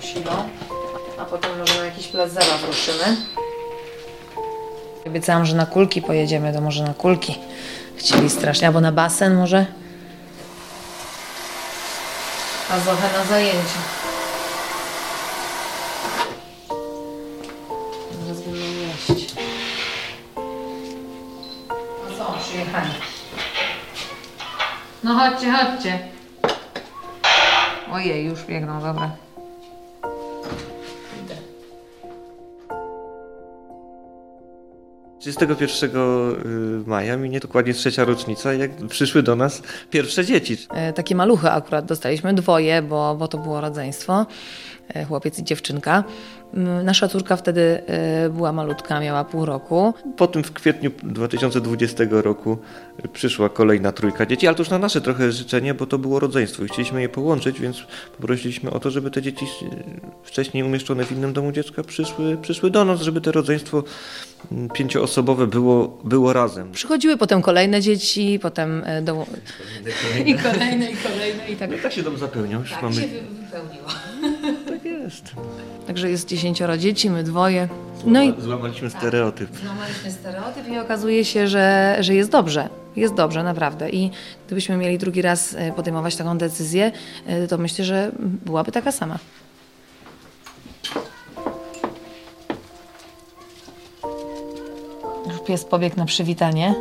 posilą, a potem może na jakiś plac zabaw ruszymy. Obiecałam, że na kulki pojedziemy, to może na kulki. Chcieli strasznie, albo na basen może. A Zochę na zajęcia. Zaraz będą jeść. No co, przyjechali. No chodźcie, chodźcie. Ojej, już biegną, dobra. 31 y, maja minie dokładnie trzecia rocznica, jak przyszły do nas pierwsze dzieci. E, Takie maluchy akurat dostaliśmy, dwoje, bo, bo to było rodzeństwo, e, chłopiec i dziewczynka. Mm, Nasza córka wtedy e, była malutka, miała pół roku. Potem w kwietniu 2020 roku y, przyszła kolejna trójka dzieci, ale to już na nasze trochę życzenie, bo to było rodzeństwo i chcieliśmy je połączyć, więc poprosiliśmy o to, żeby te dzieci y, wcześniej umieszczone w innym domu dziecka przyszły, przyszły do nas, żeby te rodzeństwo mm, pięcioosobowe było, było razem. Przychodziły potem kolejne dzieci, potem e, do... i kolejne, i kolejne, i tak. No i tak się dom zapełniał, już Tak mamy... się wy- wypełniło. Tak jest. Także jest dziesięcioro dzieci, my dwoje. No i Złamaliśmy stereotyp. Złamaliśmy stereotyp i okazuje się, że, że jest dobrze. Jest dobrze, naprawdę. I gdybyśmy mieli drugi raz e, podejmować taką decyzję, e, to myślę, że byłaby taka sama. Już pies pobiegł na przywitanie.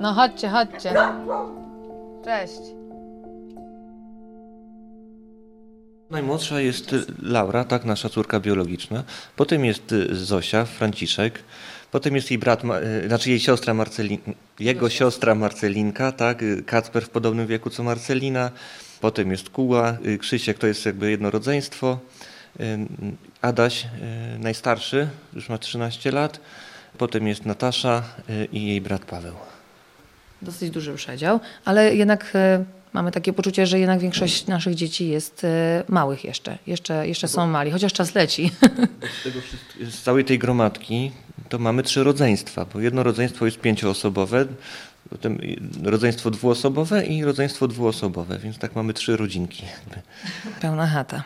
No chodźcie, chodźcie. Cześć. Najmłodsza jest Laura, tak, nasza córka biologiczna. Potem jest y, Zosia, Franciszek. Potem jest jej brat, y, znaczy jej siostra Marcelin, jego siostra Marcelinka, tak, y, Kacper w podobnym wieku co Marcelina. Potem jest Kuła, Krzysiek to jest jakby jedno rodzeństwo. Y, Adaś, najstarszy, już ma 13 lat. Potem jest Natasza i jej brat Paweł. dosyć duży przedział, ale jednak mamy takie poczucie, że jednak większość naszych dzieci jest e, małych jeszcze. Jeszcze, jeszcze są mali, chociaż czas leci. Z, tego wszystk- z całej tej gromadki to mamy trzy rodzeństwa, bo jedno rodzeństwo jest pięcioosobowe, potem rodzeństwo dwuosobowe i rodzeństwo dwuosobowe, więc tak mamy trzy rodzinki. Jakby. Pełna chata.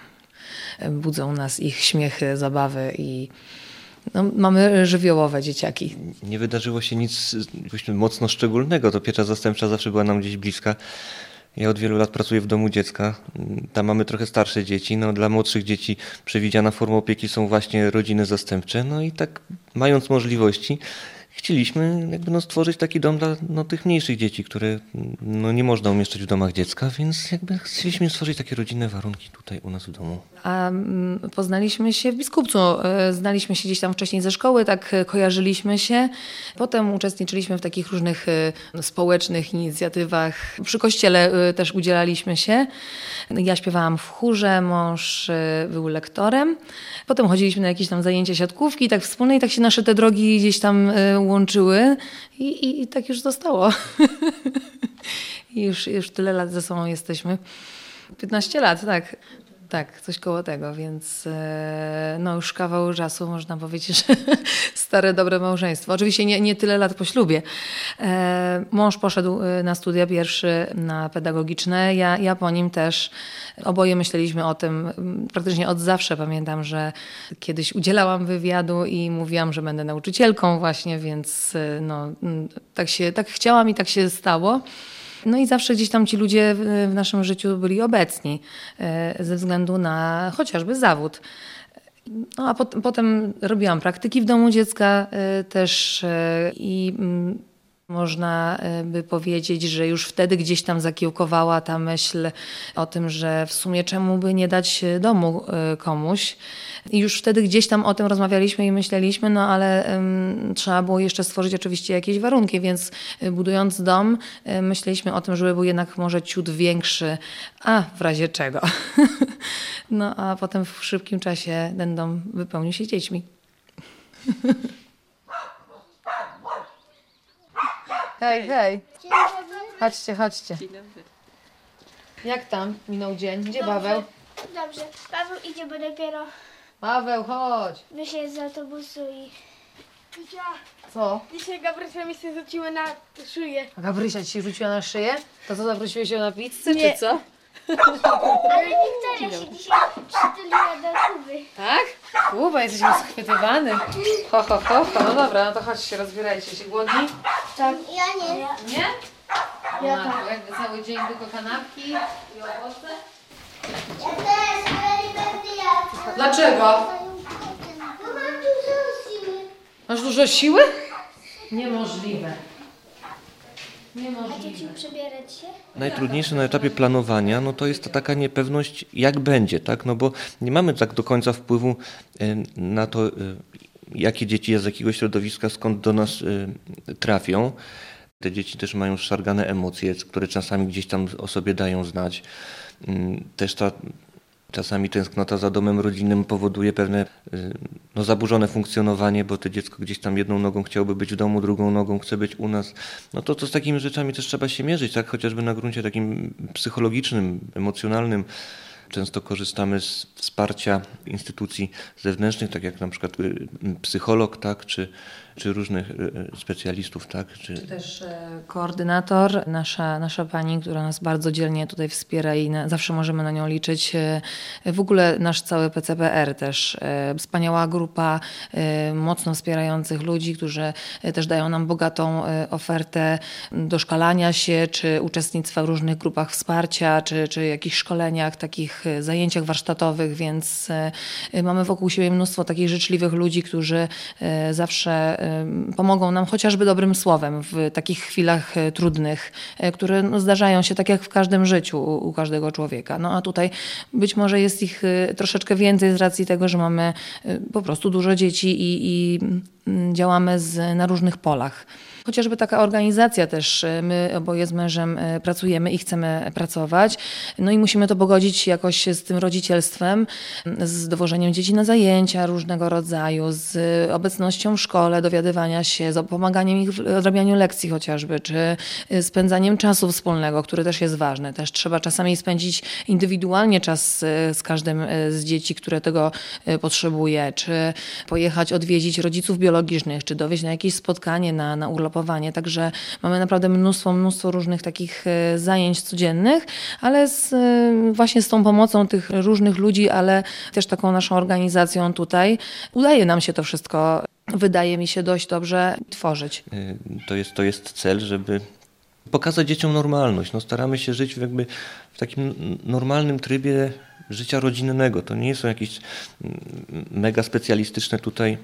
E, Budzą nas ich śmiechy, zabawy i no, mamy żywiołowe dzieciaki. Nie wydarzyło się nic powiedzmy, mocno szczególnego, to piecza zastępcza zawsze była nam gdzieś bliska. Ja od wielu lat pracuję w domu dziecka. Tam mamy trochę starsze dzieci. No, dla młodszych dzieci przewidziana forma opieki są właśnie rodziny zastępcze. No i tak mając możliwości, chcieliśmy jakby no, stworzyć taki dom dla no, tych mniejszych dzieci, które no, nie można umieszczać w domach dziecka, więc jakby chcieliśmy stworzyć takie rodzinne warunki tutaj u nas w domu. A mm, poznaliśmy się w Biskupcu. E, Znaliśmy się gdzieś tam wcześniej ze szkoły, tak e, kojarzyliśmy się. Potem uczestniczyliśmy w takich różnych e, społecznych inicjatywach. Przy kościele też udzielaliśmy się. Ja śpiewałam w chórze, mąż był lektorem. Potem chodziliśmy na jakieś tam zajęcia siatkówki, tak wspólne i tak się nasze te drogi gdzieś tam łączyły i, i, i tak już zostało. Już, już tyle lat ze sobą jesteśmy. 15 lat, tak. Tak, coś koło tego, więc e, no już kawał czasu można powiedzieć, że stare, dobre małżeństwo. Oczywiście nie, nie tyle lat po ślubie. E, mąż poszedł e, na studia pierwszy, na pedagogiczne, ja, ja po nim też. Oboje myśleliśmy o tym praktycznie od zawsze. Pamiętam, że kiedyś udzielałam wywiadu i mówiłam, że będę nauczycielką właśnie, więc no, tak, się, tak chciałam i tak się stało. No i zawsze gdzieś tam ci ludzie w, naszym życiu byli obecni e, ze względu na chociażby zawód. No a pot, potem robiłam praktyki w domu dziecka e, też e, i mm, można e, by powiedzieć, że już wtedy gdzieś tam zakiełkowała ta myśl o tym, że w sumie czemu by nie dać domu e, komuś. I już wtedy gdzieś tam o tym rozmawialiśmy i myśleliśmy, no ale em, trzeba było jeszcze stworzyć oczywiście jakieś warunki, więc e, budując dom, myśleliśmy o tym, żeby był jednak może ciut większy, a w razie czego. no a potem w szybkim czasie ten dom wypełnił się dziećmi. Hej, hej. Chodźcie, chodźcie. Jak tam minął dzień? Gdzie Paweł? Dobrze, Paweł idzie, bo dopiero Paweł, chodź. wyszedł z autobusu i... Co? Dzisiaj Gabrysia mi się rzuciły na szyję. A Gabrysia ci się rzuciła na szyję? To co, zaprosiłeś ją na pizzę, Nie. czy co? Ale Wiktoria się dzisiaj przytuliła do Kuby. Tak? Kuba, jesteśmy schwytywany. Ho, ho, ho, ho. No dobra, no to chodźcie, rozbierajcie się. Głodni? Tak. Ja nie. Nie? Ja Ma, tak. Jakby cały dzień tylko kanapki i owoce? Ja też, ale nie będę jadł. Dlaczego? Bo mam dużo siły. Masz dużo siły? Niemożliwe. A Niemożliwe. dzieci przebierać się? Najtrudniejsze na etapie planowania, no to jest ta taka niepewność, jak będzie, tak? No bo nie mamy tak do końca wpływu e, na to, e, jakie dzieci z jakiego środowiska, skąd do nas e, trafią. Te dzieci też mają szargane emocje, które czasami gdzieś tam o sobie dają znać. Mm, Też ta czasami tęsknota za domem rodzinnym powoduje pewne y, no, zaburzone funkcjonowanie, bo to dziecko gdzieś tam jedną nogą chciałoby być w domu, drugą nogą chce być u nas. No to, to z takimi rzeczami też trzeba się mierzyć, tak? Chociażby na gruncie takim psychologicznym, emocjonalnym. Często korzystamy z wsparcia instytucji zewnętrznych, tak jak na przykład y, psycholog, tak? Czy, czy różnych y, y, specjalistów, tak? Czy, Też e, koordynator, nasza, nasza pani, która nas bardzo dzielnie tutaj wspiera i na, zawsze możemy na nią liczyć. E, W ogóle nasz cały PCPR też. e, Wspaniała grupa e, mocno wspierających ludzi, którzy e, też dają nam bogatą e, ofertę doszkalania się, czy uczestnictwa w różnych grupach wsparcia, czy, czy jakichś szkoleniach, takich e, zajęciach warsztatowych, więc e, e, mamy wokół siebie mnóstwo takich życzliwych ludzi, którzy e, zawsze e, pomogą nam chociażby dobrym słowem w takich chwilach e, trudnych, e, które no, zdarzają się tak jak w każdym życiu u, u każdego człowieka. No a tutaj być może jest ich e, troszeczkę więcej z racji tego, że mamy po prostu dużo dzieci i, i mm, działamy z, na różnych polach. Chociażby taka organizacja też, e, my oboje z mężem e, pracujemy i chcemy pracować, no i musimy to pogodzić jakoś z tym rodzicielstwem, m, z dowożeniem dzieci na zajęcia różnego rodzaju, z obecnością w szkole, dowiadywania się, z pomaganiem ich w odrabianiu lekcji chociażby, czy spędzaniem czasu wspólnego, który też jest ważny. Też trzeba czasami spędzić indywidualnie czas z każdym z dzieci, które tego potrzebuje, czy pojechać odwiedzić rodziców biologicznych, czy dowieść na jakieś spotkanie, na, na Także mamy naprawdę mnóstwo, mnóstwo różnych takich e, zajęć codziennych, ale z, e, właśnie z tą pomocą tych różnych ludzi, ale też taką naszą organizacją tutaj udaje nam się to wszystko, wydaje mi się, dość dobrze tworzyć. Y, to jest, to jest cel, żeby pokazać dzieciom normalność. No, staramy się żyć jakby w takim normalnym trybie życia rodzinnego. To nie są jakieś mm, mega specjalistyczne tutaj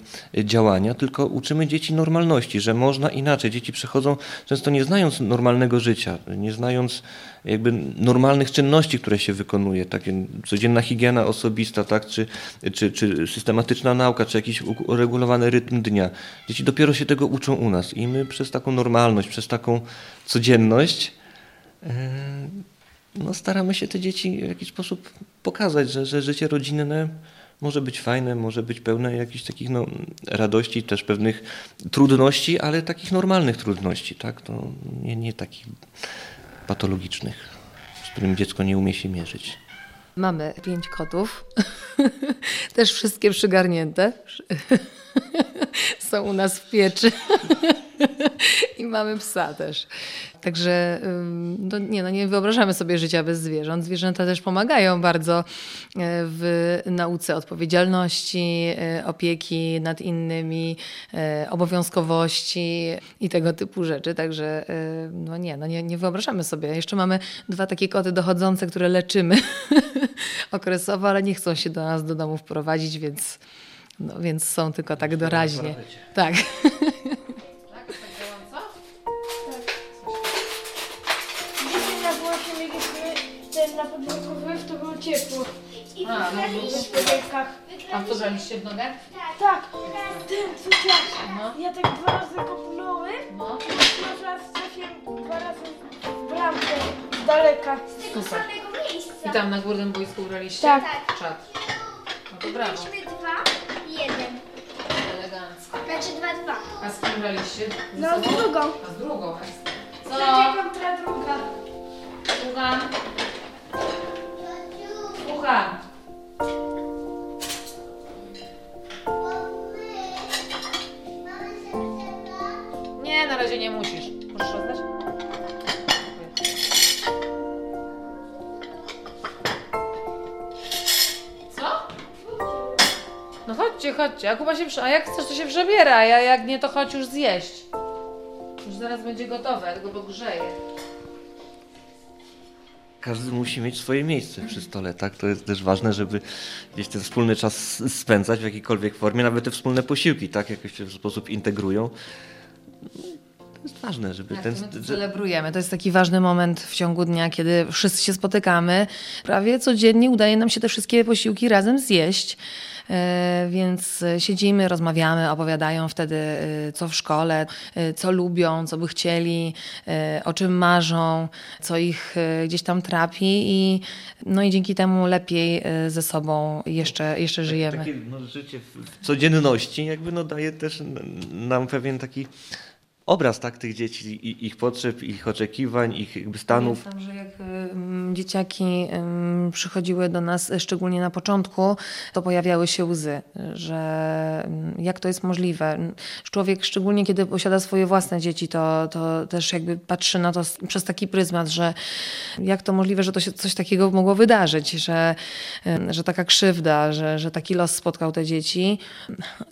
działania, tylko uczymy dzieci normalności, że można inaczej. Dzieci przechodzą często nie znając normalnego życia, nie znając jakby normalnych czynności, które się wykonuje, takie codzienna higiena osobista, tak, czy, czy, czy systematyczna nauka, czy jakiś uregulowany rytm dnia. Dzieci dopiero się tego uczą u nas i my przez taką normalność, przez taką codzienność e, no, staramy się te dzieci w jakiś sposób pokazać, że, że życie rodzinne może być fajne, może być pełne jakichś takich no, radości, też pewnych trudności, ale takich normalnych trudności, tak? To nie, nie takich patologicznych, z którym dziecko nie umie się mierzyć. Mamy pięć kotów, też wszystkie przygarnięte. Są u nas w pieczy. I mamy psa też. Także no nie, no nie wyobrażamy sobie życia bez zwierząt. Zwierzęta też pomagają bardzo e, w nauce odpowiedzialności, e, opieki nad innymi, e, obowiązkowości i tego typu rzeczy. Także no nie, no nie, nie wyobrażamy sobie. Jeszcze mamy dwa takie koty dochodzące, które leczymy okresowo, ale nie chcą się do nas do domu wprowadzić, więc, no, więc są tylko tak doraźnie. Tak. A, no. W pudełkach. A co braliście w nogę? Tak, ten cuciak. No. Ja tak dwa razy kopnąłem, No. pierwszy raz trafiłem dwa razy w bramkę z daleka. Z tego Super. samego miejsca. I tam na górnym boisku graliście? Tak. Czad. No to brawo. Mieliśmy dwa, jeden. Elegancko. Znaczy dwa, dwa. A z kim graliście? No z sobą? drugą. A z drugą. ekstra. Trzecia Co? kontra druga. Słucham. Słucham. Chodźcie. A się, a jak chcesz, to się przebiera, a ja, jak nie, to chodź już zjeść. Już zaraz będzie gotowe, tylko pogrzeję. Każdy musi mieć swoje miejsce przy stole, tak? To jest też ważne, żeby gdzieś ten wspólny czas spędzać w jakiejkolwiek formie, nawet te wspólne posiłki, tak? Jakoś się w sposób integrują. To jest ważne, żeby Tak, ten... to celebrujemy. To jest taki ważny moment w ciągu dnia, kiedy wszyscy się spotykamy. Prawie codziennie udaje nam się te wszystkie posiłki razem zjeść. E, Więc siedzimy, rozmawiamy, opowiadają wtedy, e, co w szkole, e, co lubią, co by chcieli, o czym marzą, co ich gdzieś tam trapi i, no i dzięki temu lepiej ze sobą jeszcze, jeszcze żyjemy. Takie no, życie w, codzienności jakby no, daje też nam pewien taki obraz tak, tych dzieci, i, ich potrzeb, ich oczekiwań, ich jakby stanów. Pamiętam, że jak dzieciaki przychodziły do nas, y, szczególnie na początku, to pojawiały się łzy, że jak to jest możliwe. Człowiek, szczególnie kiedy posiada swoje własne dzieci, to, to też jakby patrzy na to przez taki pryzmat, że jak to możliwe, że to się coś takiego mogło wydarzyć, że, że taka krzywda, że, że taki los spotkał te dzieci.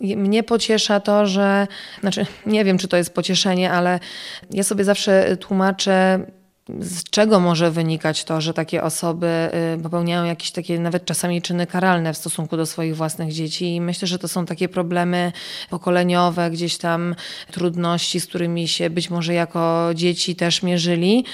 Mnie pociesza to, że, znaczy nie wiem, czy to jest pocieszenie, ale ja sobie zawsze tłumaczę, z czego może wynikać to, że takie osoby y, popełniają jakieś takie nawet czasami czyny karalne w stosunku do swoich własnych dzieci. I myślę, że to są takie problemy pokoleniowe, gdzieś tam trudności, z którymi się być może jako dzieci też mierzyli.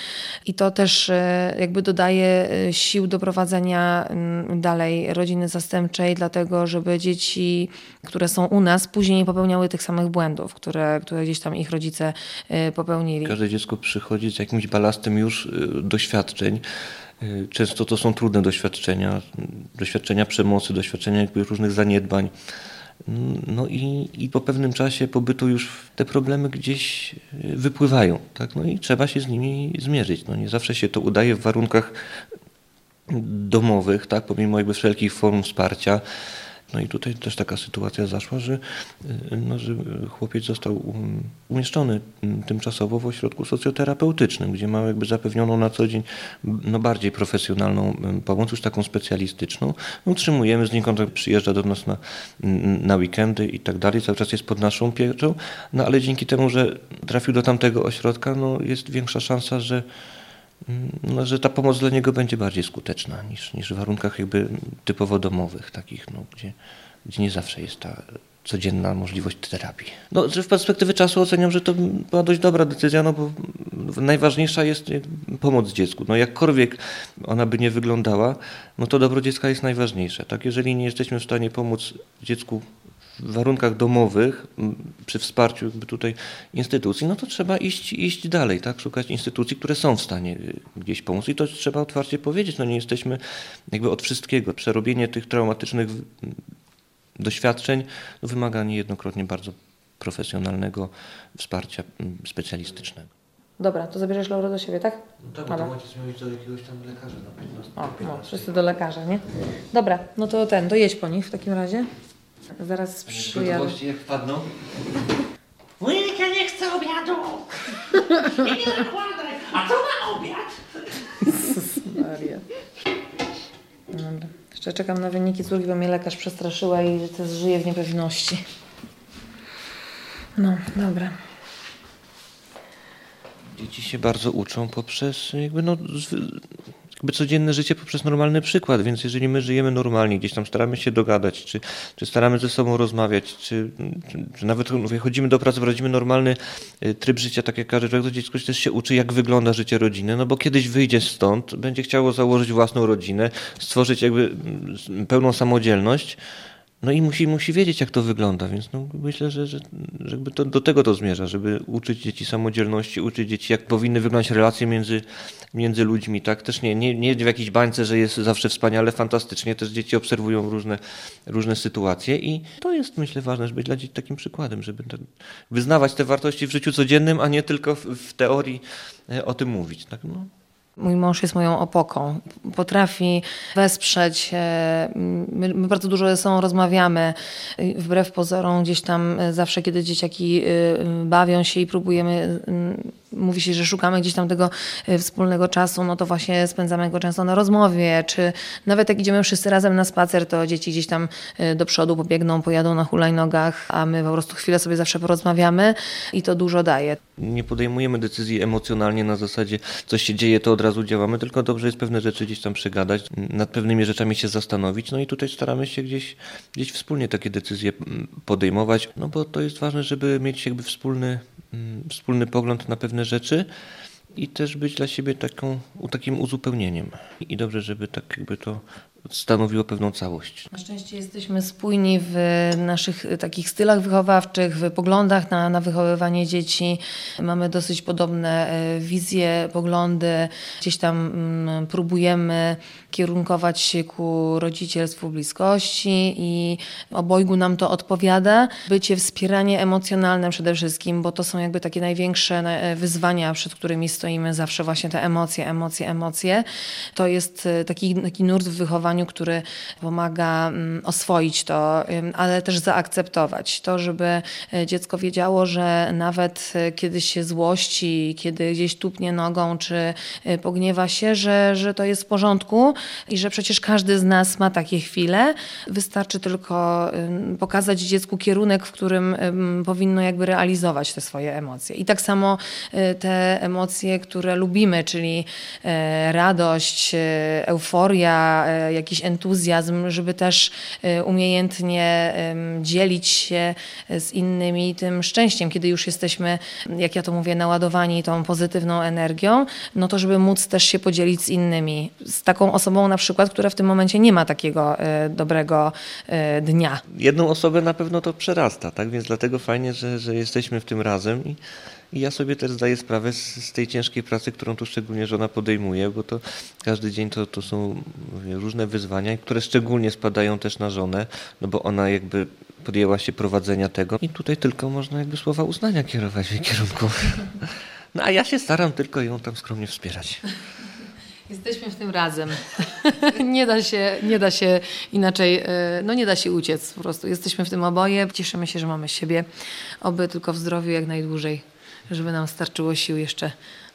I to też y, jakby dodaje y, sił do prowadzenia mm, dalej rodziny zastępczej, dlatego żeby dzieci, które są u nas, później nie popełniały tych samych błędów, które, które gdzieś tam ich rodzice popełnili. Każde dziecko przychodzi z jakimś balastem już y, doświadczeń. Y, Często to są trudne doświadczenia, doświadczenia przemocy, doświadczenia różnych zaniedbań. Mm, No i, i po pewnym czasie pobytu już te problemy gdzieś y, wypływają, tak? No i trzeba się z nimi zmierzyć. No nie zawsze się to udaje w warunkach domowych, tak? Pomimo jakby wszelkich form wsparcia. No i tutaj też taka sytuacja zaszła, że, y, no, że chłopiec został um, umieszczony mm, tymczasowo w ośrodku socjoterapeutycznym, gdzie ma jakby zapewnioną na co dzień no, bardziej profesjonalną em, pomoc, już taką specjalistyczną. Utrzymujemy z nim kontakt, przyjeżdża do nas na, m, na weekendy i tak dalej, cały czas jest pod naszą pieczą, no ale dzięki temu, że trafił do tamtego ośrodka, no, jest większa szansa, że no, że ta pomoc dla niego będzie bardziej skuteczna niż, niż w warunkach jakby typowo domowych, takich, no, gdzie, gdzie nie zawsze jest ta codzienna możliwość terapii. No, że w perspektywie czasu oceniam, że to była dość dobra decyzja, no bo najważniejsza jest pomoc dziecku. No jakkolwiek ona by nie wyglądała, no to dobro dziecka jest najważniejsze. Tak? Jeżeli nie jesteśmy w stanie pomóc dziecku w warunkach domowych, przy wsparciu jakby tutaj instytucji, no to trzeba iść, iść dalej, tak? szukać instytucji, które są w stanie y, gdzieś pomóc i to trzeba otwarcie powiedzieć, no nie jesteśmy jakby od wszystkiego. Przerobienie tych traumatycznych doświadczeń no, wymaga niejednokrotnie bardzo profesjonalnego wsparcia specjalistycznego. Dobra, to zabierzesz Laurę do siebie, tak? tak, Dobra. ojciec miał iść do jakiegoś tam lekarza na 15. O, no, wszyscy do lekarza, nie? Dobra, no to ten, dojedź po nich w takim razie. Zaraz przyjadę. jak wpadną? Wujek, ja nie chcę obiadu! I nie nakładaj! A co na obiad? Maria. Dobra. Jeszcze czekam na wyniki córki, bo mnie lekarz przestraszyła i teraz żyje w niepewności. No, dobra. Dzieci się bardzo uczą poprzez jakby, no, zwy- jakby codzienne życie poprzez normalny przykład, więc jeżeli my żyjemy normalnie, gdzieś tam staramy się dogadać, czy, czy staramy ze sobą rozmawiać, czy, czy, czy nawet mówię, chodzimy do pracy, prowadzimy normalny y, tryb życia, tak jak każdy człowiek, to dziecko też się uczy, jak wygląda życie rodziny, no bo kiedyś wyjdzie stąd, będzie chciało założyć własną rodzinę, stworzyć jakby mm, pełną samodzielność, no i musi, musi wiedzieć, jak to wygląda, więc no, myślę, że, że, że to, do tego to zmierza, żeby uczyć dzieci samodzielności, uczyć dzieci, jak powinny wyglądać relacje między, między ludźmi. Tak? Też nie, nie, nie w jakiejś bańce, że jest zawsze wspaniale, fantastycznie. Też dzieci obserwują różne, różne sytuacje i to jest, myślę, ważne, żeby być dla dzieci takim przykładem, żeby te, wyznawać te wartości w życiu codziennym, a nie tylko w, w teorii e, o tym mówić. Tak? No. Mój mąż jest moją opoką. Potrafi wesprzeć. e, My, my bardzo dużo ze sobą rozmawiamy. e, Wbrew pozorom, gdzieś tam e, zawsze, kiedy dzieciaki bawią się i próbujemy mm, mówi się, że szukamy gdzieś tam tego y, wspólnego czasu, no to właśnie spędzamy go często na rozmowie, czy nawet jak idziemy wszyscy razem na spacer, to dzieci gdzieś tam y, do przodu pobiegną, pojadą na hulajnogach, a my po prostu chwilę sobie zawsze porozmawiamy i to dużo daje. Nie podejmujemy decyzji emocjonalnie na zasadzie coś się dzieje, to od razu działamy, tylko dobrze jest pewne rzeczy gdzieś tam przegadać, nad pewnymi rzeczami się zastanowić, no i tutaj staramy się gdzieś, gdzieś wspólnie takie decyzje podejmować, no bo to jest ważne, żeby mieć jakby wspólny, wspólny pogląd na pewne rzeczy i też być dla siebie taką, takim uzupełnieniem. I dobrze, żeby tak jakby to stanowiło pewną całość. Na szczęście jesteśmy spójni w naszych y, takich stylach wychowawczych, w poglądach na, na wychowywanie dzieci. Mamy dosyć podobne y, wizje, poglądy. Gdzieś tam mm, próbujemy kierunkować się ku rodzicielstwu bliskości i obojgu nam to odpowiada. Bycie, wspieranie emocjonalne przede wszystkim, bo to są jakby takie największe wyzwania, przed którymi stoimy zawsze właśnie te emocje, emocje, emocje. To jest y, taki, taki nurt w wychowaniu który pomaga mm, oswoić to, ale też zaakceptować to, żeby e, dziecko wiedziało, że nawet e, kiedy się złości, kiedy gdzieś tupnie nogą, czy e, pogniewa się, że, że to jest w porządku i że przecież każdy z nas ma takie chwile. Wystarczy tylko pokazać dziecku kierunek, w którym powinno jakby realizować te swoje emocje. I tak samo te emocje, które lubimy, czyli radość, euforia, jakiś entuzjazm, żeby też y, umiejętnie dzielić się z innymi tym szczęściem, kiedy już jesteśmy, jak ja to mówię, naładowani tą pozytywną energią, no to żeby móc też się podzielić z innymi, z taką osobą na przykład, która w tym momencie nie ma takiego y, dobrego dnia. Jedną osobę na pewno to przerasta, tak? Więc dlatego fajnie, że, że jesteśmy w tym razem i ja sobie też zdaję sprawę z, z, tej ciężkiej pracy, którą tu szczególnie żona podejmuje, bo to każdy dzień to, to są różne wyzwania, które szczególnie spadają też na żonę, no bo ona jakby podjęła się prowadzenia tego i tutaj tylko można jakby słowa uznania kierować w jej kierunku. No a ja się staram tylko ją tam skromnie wspierać. Jesteśmy w tym razem. nie, da się, nie da się inaczej, e, no nie da się uciec po prostu. Jesteśmy w tym oboje. Cieszymy się, że mamy siebie. Oby tylko w zdrowiu jak najdłużej żeby nam starczyło sił jeszcze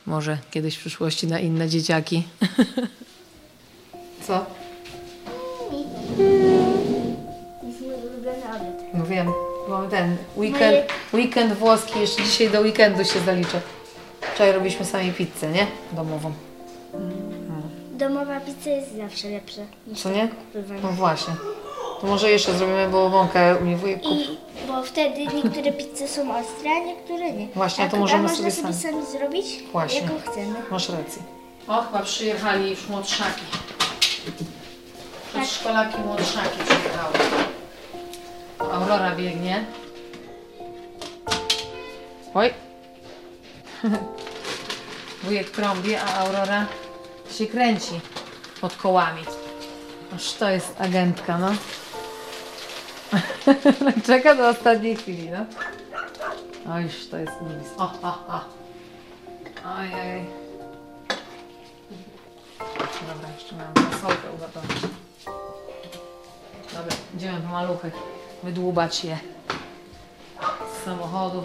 może kiedyś w przyszłości na inne dzieciaki. Co? Jest mój ulubiony obiad. No wiem, bo ten weekend, weekend włoski, jeszcze dzisiaj do weekendu się zaliczę. Wczoraj robiliśmy sami pizzę, nie? Domową. Domowa pizza jest zawsze lepsza niż Co nie? kupywana. No właśnie. To może jeszcze zrobimy wołowąkę u mnie wujek kup. I, bo wtedy niektóre pizze są ostre, a niektóre nie. Właśnie, a, to możemy a sobie sobie sami zrobić, Właśnie. jaką chcemy. Masz rację. O, chyba przyjechali już młodszaki. Przedszkolaki młodszaki przyjechały. Aurora biegnie. Oj. Wujek trąbi, a Aurora się kręci pod kołami. Aż to jest agentka, no. Czeka do ostatniej chwili, no. O, już to jest nic. O, o, o. Ojej. Dobra, jeszcze miałam fasolkę ugotować. Dobra, idziemy po maluchy. Wydłubać je z samochodu.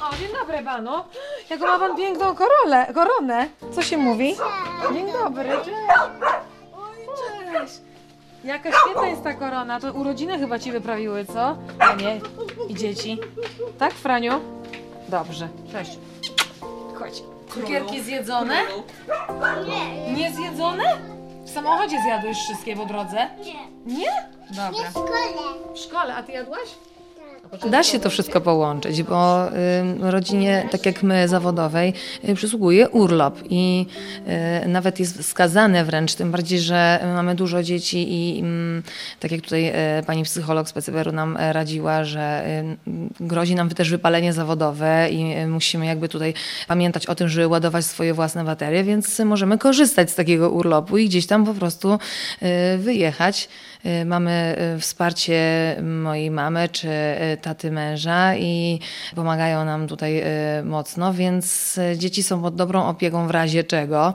O, dzień dobry panu. Jaką ma pan piękną korolę, koronę. Co się mówi? Dzień dobry, cześć. Cześć. Jaka świetna jest ta korona. To urodziny chyba ci wyprawiły, co? A nie. I dzieci. Tak, Franiu? Dobrze. Cześć. Chodź. Cukierki zjedzone? Nie, Nie zjedzone? W samochodzie zjadłeś wszystkie po drodze? nie. Nie? Dobra. W szkole. W szkole, a ty jadłaś? Da się to wszystko połączyć, bo rodzinie, tak jak my, zawodowej, y, przysługuje urlop i y, nawet jest wskazane wręcz, tym bardziej, że mamy dużo dzieci i tak jak tutaj y, pani psycholog z PCBR-u nam e, radziła, że grozi nam też wypalenie zawodowe i musimy jakby tutaj pamiętać o tym, żeby ładować swoje własne baterie, więc możemy korzystać z takiego urlopu i gdzieś tam po prostu wyjechać. Y, Mamy y, wsparcie mojej mamy czy y, taty męża i pomagają nam tutaj mocno, więc dzieci są pod dobrą opieką w razie czego.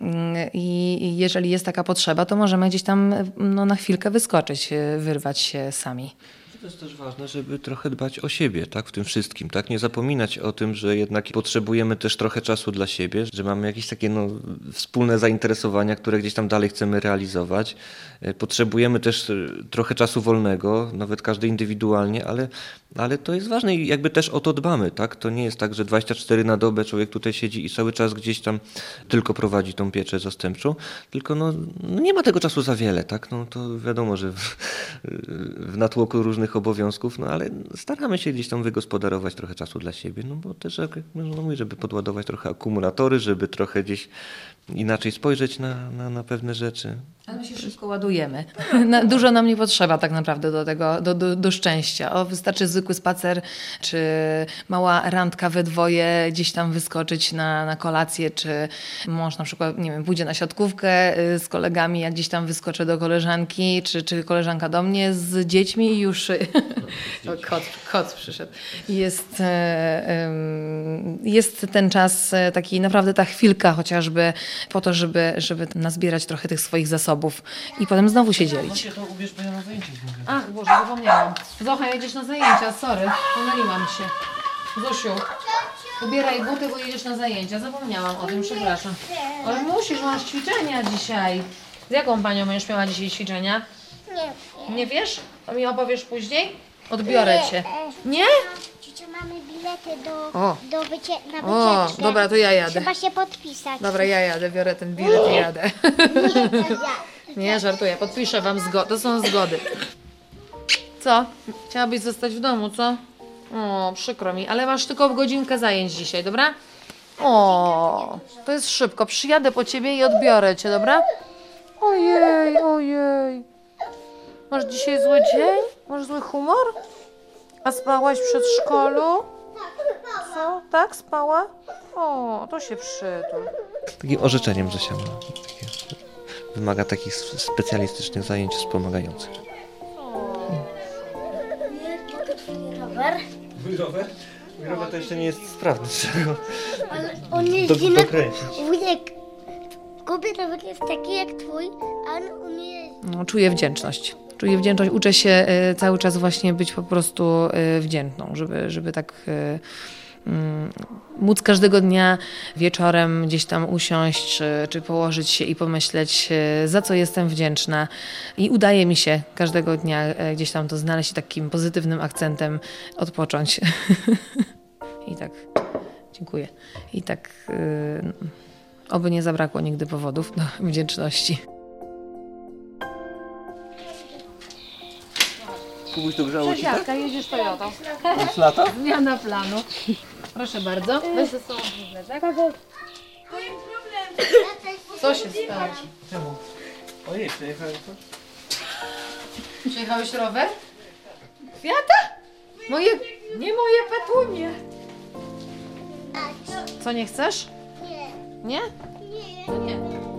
Y, I jeżeli jest taka potrzeba, to możemy gdzieś tam no, na chwilkę wyskoczyć, wyrwać się sami. To jest też ważne, żeby trochę dbać o siebie, tak, w tym wszystkim, tak, nie zapominać o tym, że jednak potrzebujemy też trochę czasu dla siebie, że mamy jakieś takie no, wspólne zainteresowania, które gdzieś tam dalej chcemy realizować. E, Potrzebujemy też e, trochę czasu wolnego, nawet każdy indywidualnie, ale, ale to jest ważne i jakby też o to dbamy, tak, to nie jest tak, że 24 na dobę człowiek tutaj siedzi i cały czas gdzieś tam tylko prowadzi tą pieczę zastępczą, tylko no, no nie ma tego czasu za wiele, tak, no to wiadomo, że w, w natłoku różnych obowiązków, no ale staramy się gdzieś tam wygospodarować trochę czasu dla siebie, no bo też, jak no mówię, żeby podładować trochę akumulatory, żeby trochę gdzieś inaczej spojrzeć na, na, na pewne rzeczy. Ale my się szybko ładujemy. Dużo nam nie potrzeba tak naprawdę do tego, do, do, do szczęścia. O, wystarczy zwykły spacer, czy mała randka we dwoje, gdzieś tam wyskoczyć na, na kolację, czy mąż na przykład, nie wiem, pójdzie na siatkówkę y, z kolegami, jak gdzieś tam wyskoczę do koleżanki, czy, czy koleżanka do mnie z dziećmi i już o, kot, kot przyszedł. Jest, em, jest ten czas taki, naprawdę ta chwilka chociażby po to, żeby, żeby nazbierać trochę tych swoich zasobów i potem znowu się dzielić. to ubierz, bo ja na. Ach, Boże, zapomniałam. Zocha, jedziesz na zajęcia, sorry, pomyliłam się. Zosiu, ubieraj buty, bo jedziesz na zajęcia. Zapomniałam o tym, przepraszam. Ale musisz, masz ćwiczenia dzisiaj. Z jaką panią będziesz miała dzisiaj ćwiczenia? Nie. Nie wiesz? To mi opowiesz później? Odbiorę cię. Nie? Do, O. do wycie na O, wycieczkę. dobra, to ja jadę. Trzeba się podpisać. Dobra, ja jadę, biorę ten bilet i jadę. Nie, to ja. Nie, żartuję, podpiszę wam zgodę. To są zgody. Co? Chciałabyś zostać w domu, co? O, przykro mi, ale masz tylko godzinkę zajęć dzisiaj, dobra? O, to jest szybko. Przyjadę po ciebie i odbiorę cię, dobra? Ojej, ojej. Masz dzisiaj zły dzień? Masz zły humor? A spałaś w przedszkolu? Co? Tak, spała? O, to się przytul. Takim orzeczeniem, że się ma. Takie, wymaga takich specjalistycznych zajęć wspomagających. Mogę twój rower? Mój rower? Mój rower to jeszcze nie jest sprawny, trzeba go Ale on jeździ na... dokręcić. Wujek, Kuby rower jest taki jak twój, a on umie jeździć. No, czuję wdzięczność. Czuję wdzięczność, uczę się e, cały czas właśnie być po prostu e, wdzięczną, żeby, żeby tak e, mm, móc każdego dnia wieczorem gdzieś tam usiąść, czy, czy położyć się i pomyśleć, za co jestem wdzięczna. I udaje mi się każdego dnia gdzieś tam to znaleźć takim pozytywnym akcentem odpocząć. I tak, dziękuję. I tak, e, oby nie zabrakło nigdy powodów do wdzięczności. Kubuś to grzało ci, tak? Jedziesz Toyotą. Już lata? Zmiana planu. Proszę bardzo. Weź ze sobą tak? Co się stało? Czemu? Ojej, przejechałem to? Przyjechałeś rower? Kwiata? Moje, nie moje petunie. Co, nie chcesz? Nie, Nie? nie. No nie.